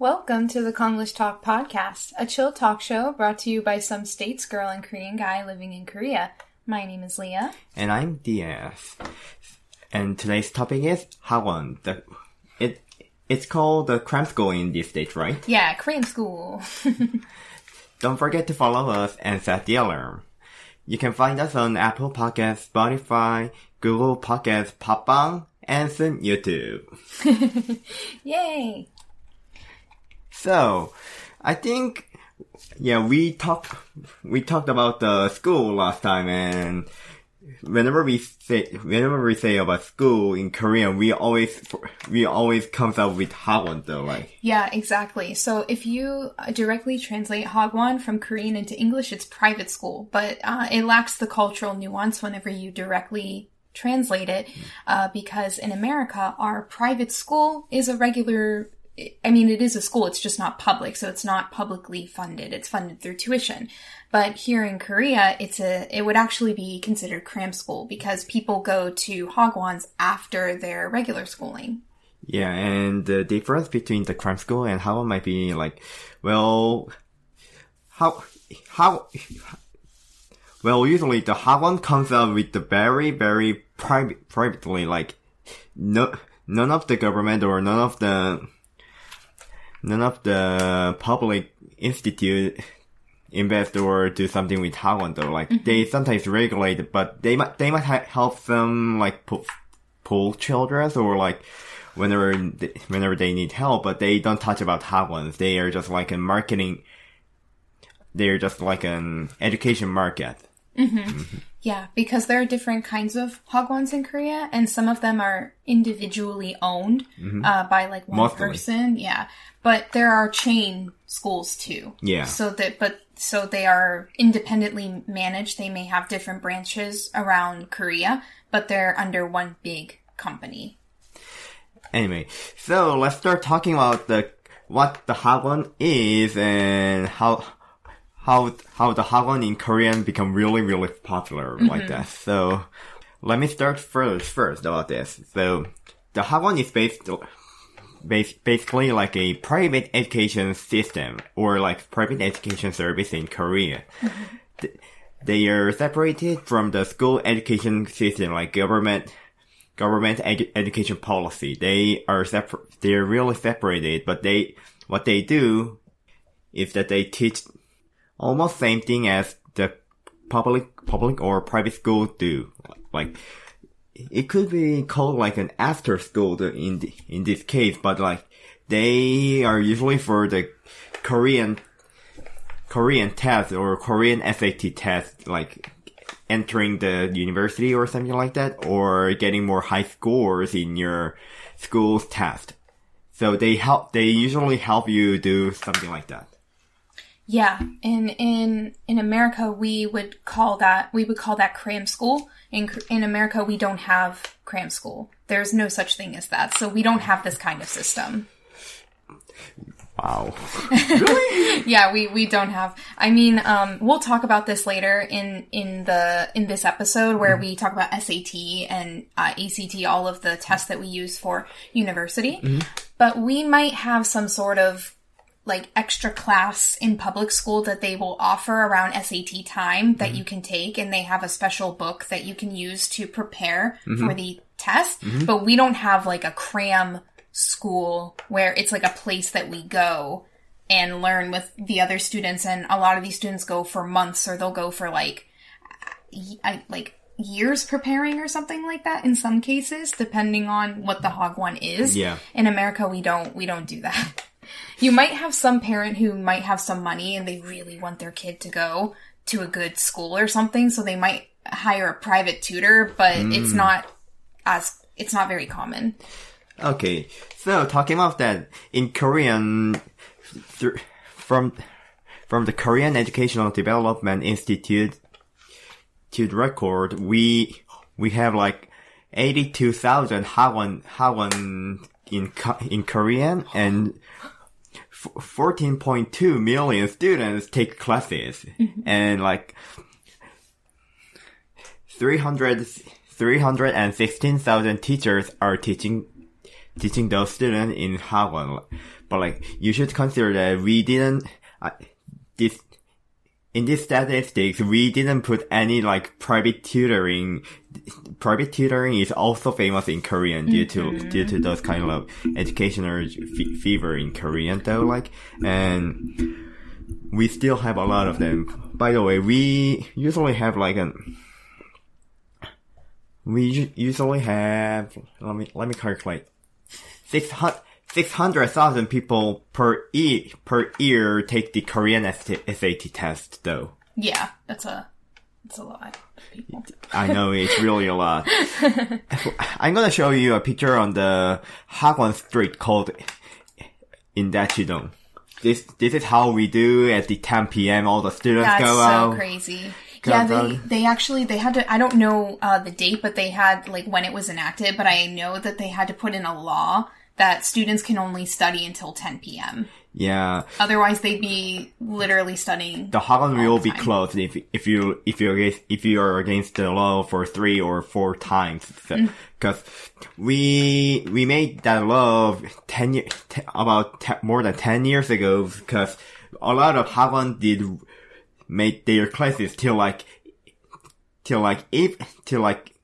Welcome to the Konglish Talk podcast, a chill talk show brought to you by some States girl and Korean guy living in Korea. My name is Leah. And I'm DS. And today's topic is Hagwon. The it it's called the cram school in these states, right? Yeah, Korean school. Don't forget to follow us and set the alarm. You can find us on Apple Podcasts, Spotify, Google Podcasts, Podbbang, and soon YouTube. Yay! So, I think, yeah, we talked, we talked about the school last time and whenever we say, whenever we say about school in Korean, we always, we always comes up with Hagwon though, like. Yeah, exactly. So if you directly translate Hagwon from Korean into English, it's private school, but uh, it lacks the cultural nuance whenever you directly translate it, uh, because in America, our private school is a regular I mean, it is a school, it's just not public, so it's not publicly funded. It's funded through tuition. But here in Korea, it's a, it would actually be considered cram school because people go to Hagwons after their regular schooling. Yeah, and the difference between the cram school and Hagwon might be like, well, how, how, well, usually the Hagwon comes out with the very, very private, privately, like, no, none of the government or none of the none of the public institute invest or do something with Hagwon though. Like mm-hmm. they sometimes regulate, but they might they might help them like pull, pull children or like whenever they, whenever they need help, but they don't touch about Hagwons. They are just like a marketing. They're just like an education market. Mm-hmm. Mm-hmm. Yeah, because there are different kinds of hagwons in Korea, and some of them are individually owned mm-hmm. uh, by like one Mostly. person. Yeah, but there are chain schools too. Yeah. So that, but so they are independently managed. They may have different branches around Korea, but they're under one big company. Anyway, so let's start talking about the what the hagwon is and how how how the hagwon in Korean become really really popular mm-hmm. like that. So let me start first first about this. So the hagwon is based basically like a private education system or like private education service in Korea. Mm-hmm. They are separated from the school education system, like government government edu- education policy. They are separate. They are really separated, but they what they do is that they teach almost same thing as the public, public or private school do. Like, it could be called like an after school in the, in this case, but like, they are usually for the Korean, Korean test or Korean SAT test, like entering the university or something like that, or getting more high scores in your school's test. So they help, they usually help you do something like that. Yeah, in in in America we would call that we would call that cram school. In in America we don't have cram school. There's no such thing as that. So we don't have this kind of system. Wow. really? yeah, we we don't have. I mean, um, we'll talk about this later in in the in this episode where mm. we talk about SAT and uh, ACT, all of the tests that we use for university. Mm-hmm. But we might have some sort of like extra class in public school that they will offer around SAT time that mm-hmm. you can take and they have a special book that you can use to prepare mm-hmm. for the test. Mm-hmm. But we don't have like a cram school where it's like a place that we go and learn with the other students and a lot of these students go for months or they'll go for like like years preparing or something like that in some cases depending on what the Hagwon is. Yeah. In America we don't we don't do that. You might have some parent who might have some money and they really want their kid to go to a good school or something, so they might hire a private tutor, but mm. it's not as it's not very common. Okay, so talking about that in Korean, th- from from the Korean Educational Development Institute to the record, we we have like eighty two thousand Hagwon Hagwon in in Korean and 14.2 million students take classes mm-hmm. and like 300 316,000 teachers are teaching teaching those students in Hagwon. But like, you should consider that we didn't, uh, this, in these statistics, we didn't put any like private tutoring. Private tutoring is also famous in Korean due to, mm-hmm. due to those kind of educational fe- fever in Korean though, like, and we still have a lot of them. By the way, we usually have like an, we usually have, let me, let me calculate. 600 600,000 people per e per year take the Korean SAT test though. Yeah, that's a that's a lot of people. I know it's really a lot. I'm gonna show you a picture on the Hagwon street called in Daechi-dong. This this is how we do at the 10 p.m. All the students That's go so out. crazy. Go Yeah, out. they they actually they had to. I don't know uh, the date, but they had like when it was enacted. But I know that they had to put in a law that students can only study until 10 p.m. Yeah, Otherwise, they'd be literally studying. the Hagwon will the be closed if if you if you if you are against the law for three or four times. Mm. Because we we made that law ten year, about more than ten years ago. Because a lot of Hagwon did make their classes till like till like if till like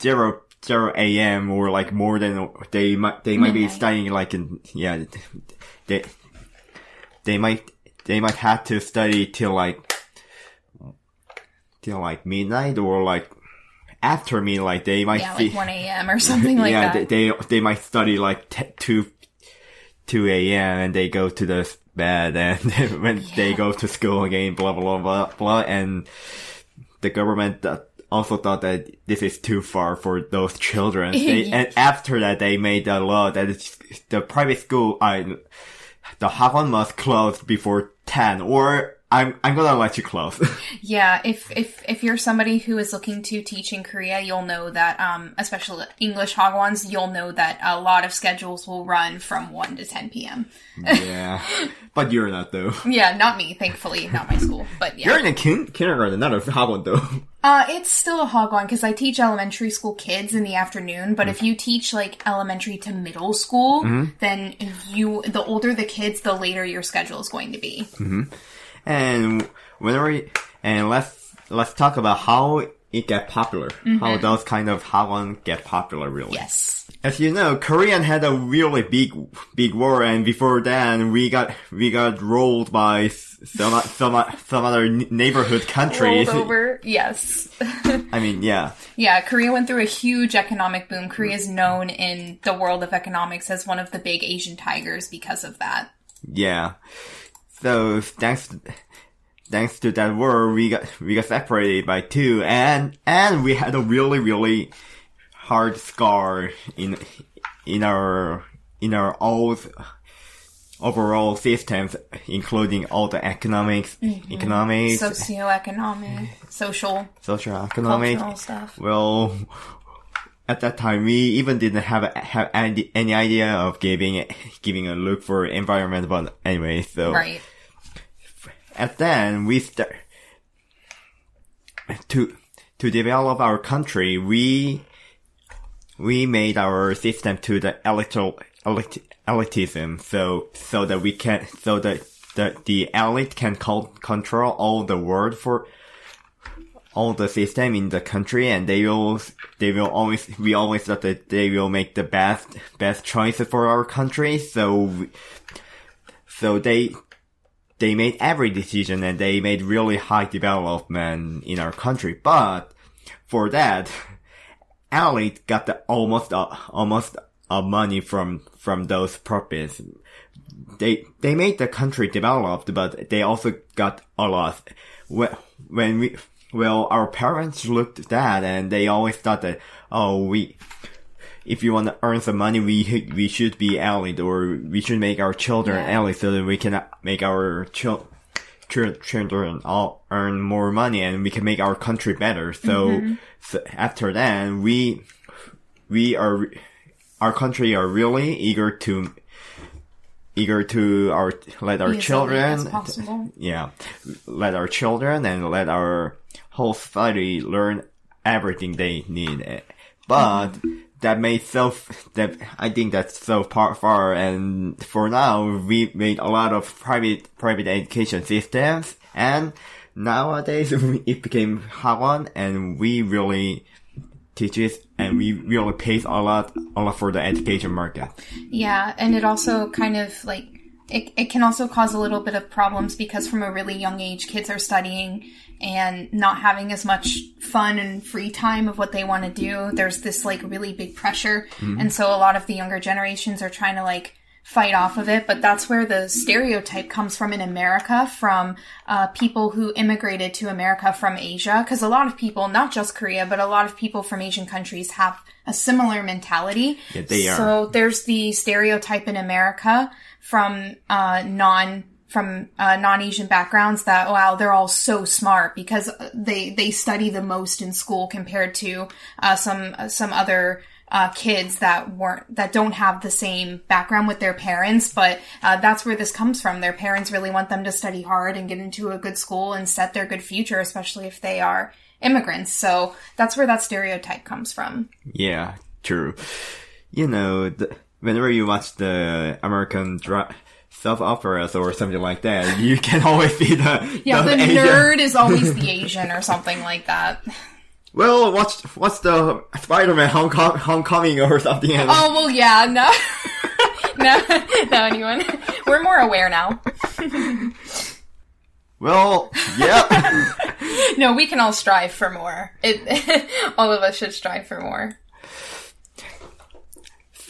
zero zero a.m. or like more than they might they might be studying like in yeah they they might they might have to study till like till like midnight or like after midnight they might Yeah, see like 1 a.m. or something like yeah that. They, they they might study like t- two two a.m. and they go to the bed and when they go to school again blah blah blah blah and the government uh, also thought that this is too far for those children. They, and after that they made a law that the private school I the Hagwon must close before 10 or I'm I'm gonna let you close Yeah, if if if you're somebody who is looking to teach in Korea, you'll know that, um, especially English Hagwons, you'll know that a lot of schedules will run from 1 to 10 p.m. yeah but you're not though Yeah, not me, thankfully, not my school, but yeah. you're in a kin- kindergarten not a Hagwon though Uh, it's still a Hagwon because I teach elementary school kids in the afternoon. But if you teach like elementary to middle school, then you the older the kids, the later your schedule is going to be. And whenever and let's let's talk about how it get popular. How mm-hmm. those kind of Hagwon get popular really. Yes. As you know, Korean had a really big big war and before then we got we got rolled by some some some other neighborhood countries. Rolled over. Yes. I mean, yeah. yeah, Korea went through a huge economic boom. Korea is known in the world of economics as one of the big Asian tigers because of that. Yeah. So thanks thanks to that war we got we got separated by two and and we had a really really hard scar in in our in our old overall systems including all the economics mm-hmm. economics Socioeconomic, social, social economic stuff. well at that time we even didn't have have any, any idea of giving giving a look for environment but anyway so Right. and then we start to to develop our country. We we made our system to the electoral elite, elitism, so so that we can so that the the elite can co- control all the world for all the system in the country, and they will they will always we always thought that they will make the best best choices for our country. So so they they made every decision and they made really high development in our country. But for that, elite got the almost uh, almost uh, money from from those profits. They they made the country developed, but they also got a lot. When when we well, our parents looked at that and they always thought that oh we if you want to earn some money, we we should be elite, or we should make our children Yeah. elite, so that we can make our chil- chil- children all earn more money, and we can make our country better. So, so after that, we we are our country are really eager to eager to our let our children yeah, let our children and let our whole society learn everything they need. But that made so that I think that's so far and for now we made a lot of private private education systems and nowadays it became Hagwon and we really teaches and we really pays a lot a lot for the education market. Yeah, and it also kind of like it, it can also cause a little bit of problems because from a really young age kids are studying and not having as much fun and free time of what they want to do. There's this like really big pressure. Mm-hmm. And so a lot of the younger generations are trying to like fight off of it, but that's where the stereotype comes from in America from uh, people who immigrated to America from Asia. Because a lot of people, not just Korea, but a lot of people from Asian countries have a similar mentality. Yeah, they are. So there's the stereotype in America from uh, non from uh, non-Asian backgrounds that wow they're all so smart because they they study the most in school compared to uh, some some other uh, kids that weren't that don't have the same background with their parents. But uh, that's where this comes from. Their parents really want them to study hard and get into a good school and set their good future especially if they are immigrants. So that's where that stereotype comes from. Yeah true. You know the, whenever you watch the american dra- self operas or something like that, you can always be the yeah. The, the nerd is always the Asian or something like that. Well, what's what's the Spider-Man Homecoming, Homecoming or something? Oh well, yeah, no, no, no, anyone. We're more aware now. well, yeah. no, we can all strive for more. It, all of us should strive for more.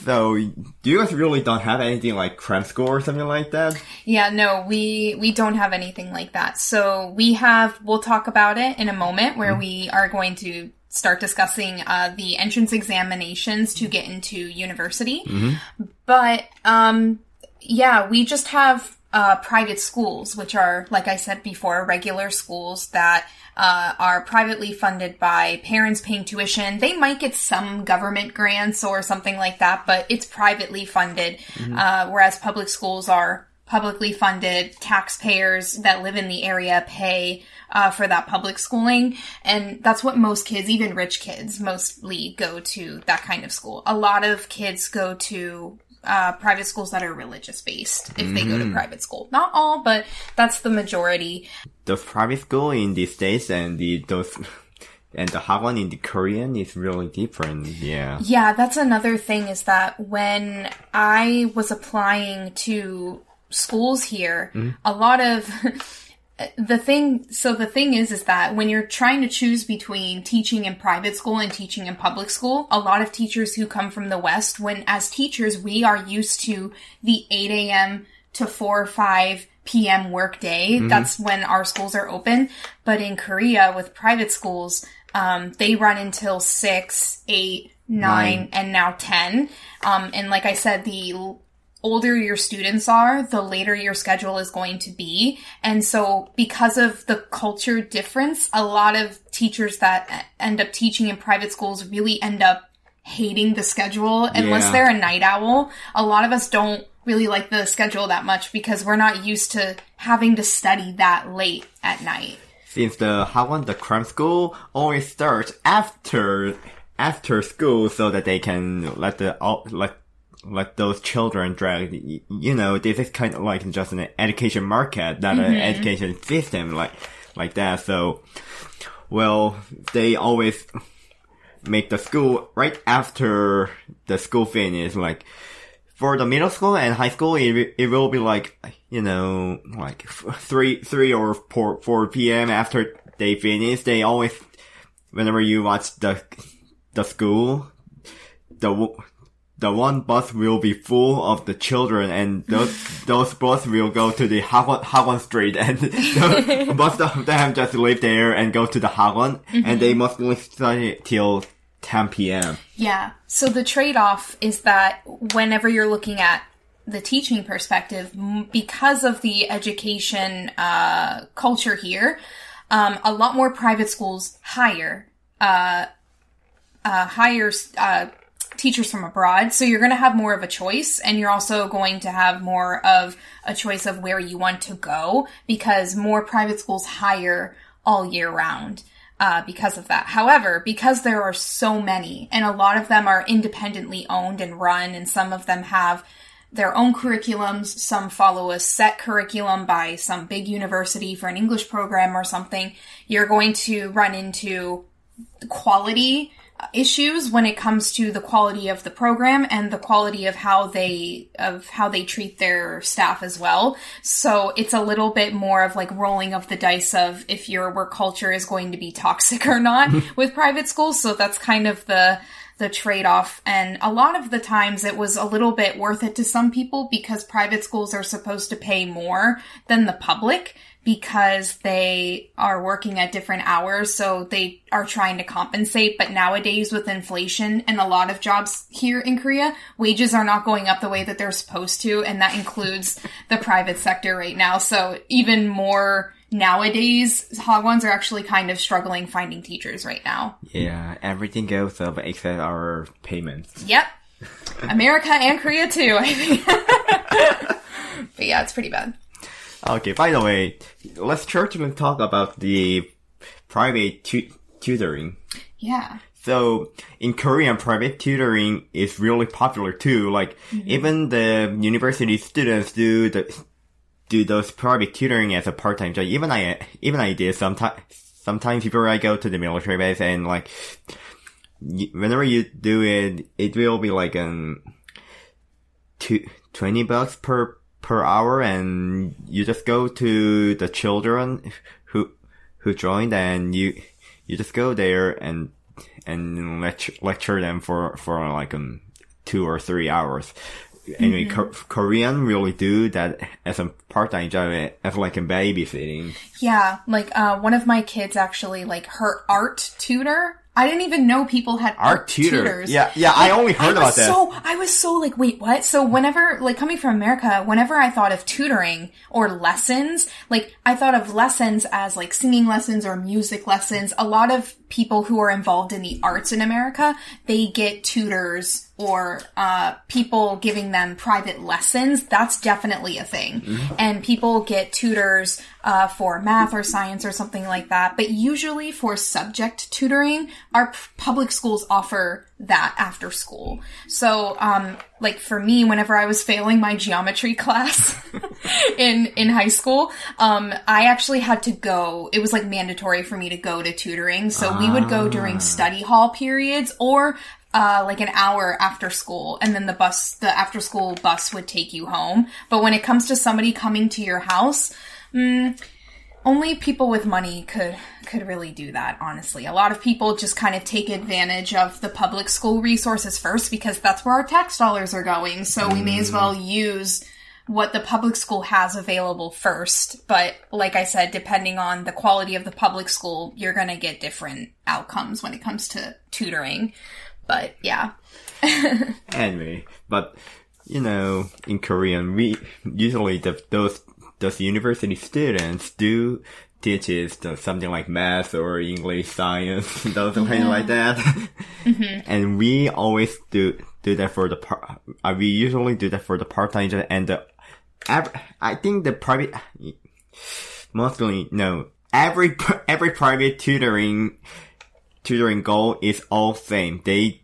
So, do you guys really don't have anything like cram school or something like that? Yeah, no, we we don't have anything like that. So we have. We'll talk about it in a moment, where mm-hmm. we are going to start discussing uh, the entrance examinations to get into university. Mm-hmm. But um, yeah, we just have uh, private schools, which are, like I said before, regular schools that uh, are privately funded by parents paying tuition. They might get some government grants or something like that, but it's privately funded. Mm-hmm. Uh, whereas public schools are publicly funded. Taxpayers that live in the area pay uh, for that public schooling, and that's what most kids, even rich kids, mostly go to that kind of school. A lot of kids go to uh, private schools that are religious based if mm-hmm. they go to mm-hmm. private school. Not all, but that's the majority. The private school in the States and the, those, and the Hagwon in the Korean is really different. Yeah. Yeah, that's another thing is that when I was applying to schools here, mm-hmm. a lot of, the thing so the thing is is that when you're trying to choose between teaching in private school and teaching in public school a lot of teachers who come from the west when as teachers we are used to the 8 a.m to 4 or 5 p.m workday mm-hmm. that's when our schools are open but in korea with private schools um, they run until 6 8 9, Nine. and now 10 um, and like i said the older your students are, the later your schedule is going to be. And so because of the culture difference, a lot of teachers that end up teaching in private schools really end up hating the schedule unless yeah. they're a night owl. A lot of us don't really like the schedule that much because we're not used to having to study that late at night. Since the Hagwon, the cram school always starts after after school so that they can let the let like those children drag, you know, this is kind of like just an education market, not mm-hmm. an education system like, like that. So, well, they always make the school right after the school finish, like, for the middle school and high school, it, it will be like, you know, like three, three or four, 4 p.m. after they finish. They always, whenever you watch the, the school, the, the one bus will be full of the children and those, those bus will go to the Hagwon, Hagwon Street and most of them just live there and go to the Hagwon mm-hmm. and they mostly study till 10 p.m. Yeah. So the trade-off is that whenever you're looking at the teaching perspective, because of the education uh, culture here, um, a lot more private schools hire uh, uh, hire uh, teachers from abroad. So you're going to have more of a choice and you're also going to have more of a choice of where you want to go because more private schools hire all year round. uh, because of that. However, because there are so many, and a lot of them are independently owned and run, and some of them have their own curriculums, some follow a set curriculum by some big university for an English program or something, you're going to run into quality issues when it comes to the quality of the program and the quality of how they of how they treat their staff as well. So it's a little bit more of like rolling of the dice of if your work culture is going to be toxic or not with private schools. So that's kind of the the trade-off and a lot of the times it was a little bit worth it to some people because private schools are supposed to pay more than the public because they are working at different hours, so they are trying to compensate. But nowadays, with inflation and a lot of jobs here in Korea, wages are not going up the way that they're supposed to, and that includes the private sector right now. So even more nowadays, Hagwons are actually kind of struggling finding teachers right now. Yeah, everything goes up except our payments. Yep. America and Korea too, I think. but yeah, it's pretty bad. Okay, by the way, let's try to talk about the private tu- tutoring. Yeah. So in Korean, private tutoring is really popular too. Like even the university students do the do those private tutoring as a part time job. Even I even I did sometimes. Sometimes before I go to the military base and like whenever you do it, it will be like um two, 20 bucks per per hour and you just go to the children who who joined and you you just go there and and lecture lecture them for for like um two or three hours. Anyway, Co- Korean really do that as a part-time job, as like a babysitting. Yeah, like uh, one of my kids actually, like her art tutor. I didn't even know people had art, Art tutor. tutors. Yeah, yeah, I only heard I about that. So I was so like, wait, what? So whenever, like, coming from America, whenever I thought of tutoring or lessons, like, I thought of lessons as like singing lessons or music lessons. A lot of people who are involved in the arts in America, they get tutors or uh, people giving them private lessons. That's definitely a thing. And people get tutors uh, for math or science or something like that. But usually for subject tutoring, our p- public schools offer that after school. So, um, like for me, whenever I was failing my geometry class in in high school, um, I actually had to go. It was like mandatory for me to go to tutoring. So we would go during study hall periods or uh, like an hour after school, and then the bus, the after school bus would take you home. But when it comes to somebody coming to your house, mm, only people with money could could really do that honestly. A lot of people just kind of take advantage of the public school resources first because that's where our tax dollars are going. So we may as well use what the public school has available first. But like i said depending on the quality of the public school you're going to get different outcomes when it comes to tutoring but yeah anyway, but you know, in Korean, we usually the, those those university students do teaches the, something like math or English, science, those things like that, and we always do do that for the part. Uh, we usually do that for the part time job and the. I think the private, mostly no. Every every private tutoring tutoring goal is all same. They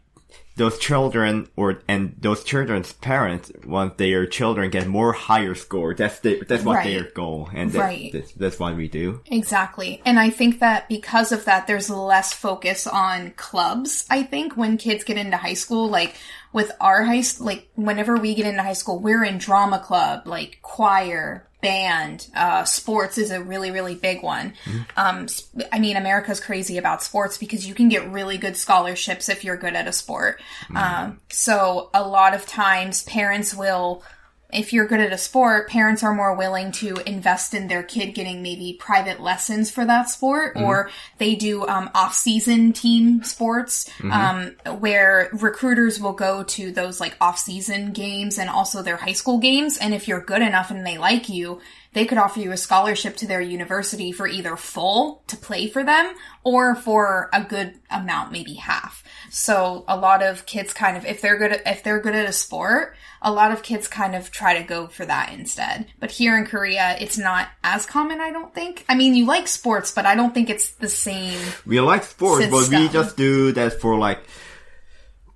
those children or and those children's parents want their children get more higher score. That's the that's what Right. their goal, and that, Right. that's, that's what we do. Exactly. And I think that because of that, there's less focus on clubs. I think when kids get into high school, like with our high, like whenever we get into high school, we're in drama club, like choir, band, uh, sports is a really, really big one. Um, s- I mean, America's crazy about sports because you can get really good scholarships if you're good at a sport. Um, so a lot of times parents will if you're good at a sport, parents are more willing to invest in their kid getting maybe private lessons for that sport, or they do um, off-season team sports um, where recruiters will go to those like off-season games and also their high school games. And if you're good enough and they like you, they could offer you a scholarship to their university for either full to play for them or for a good amount, maybe half. So a lot of kids kind of, if they're good at, if they're good at a sport, a lot of kids kind of try to go for that instead. But here in Korea, it's not as common, I don't think. I mean, you like sports, but I don't think it's the same. We like sports, but we just do that for like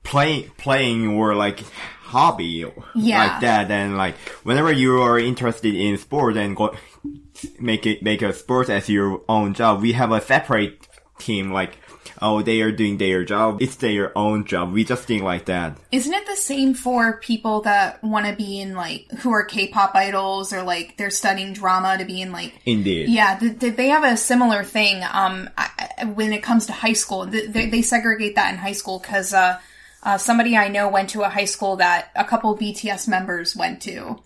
playing, playing or like hobby Yeah. like that. And like whenever you are interested in sport and go make it make a sport as your own job, we have a separate team. Like oh, they are doing their job. It's their own job. We just think like that. Isn't it the same for people that want to be in like, who are K-pop idols or like they're studying drama to be in like, Indeed. Yeah, th- th- they have a similar thing um, I- when it comes to high school. Th- They, they segregate that in high school because uh, uh, somebody I know went to a high school that a couple BTS members went to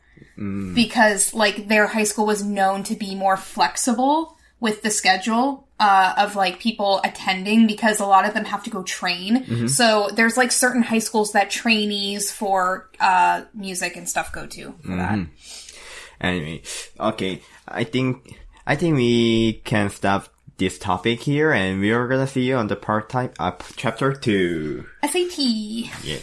because like their high school was known to be more flexible with the schedule uh, of like people attending because a lot of them have to go train. So there's like certain high schools that trainees for uh, music and stuff go to for that. Anyway, okay. I think I think we can stop this topic here, and we are gonna see you on the part time uh, chapter two. SAT. Yeah.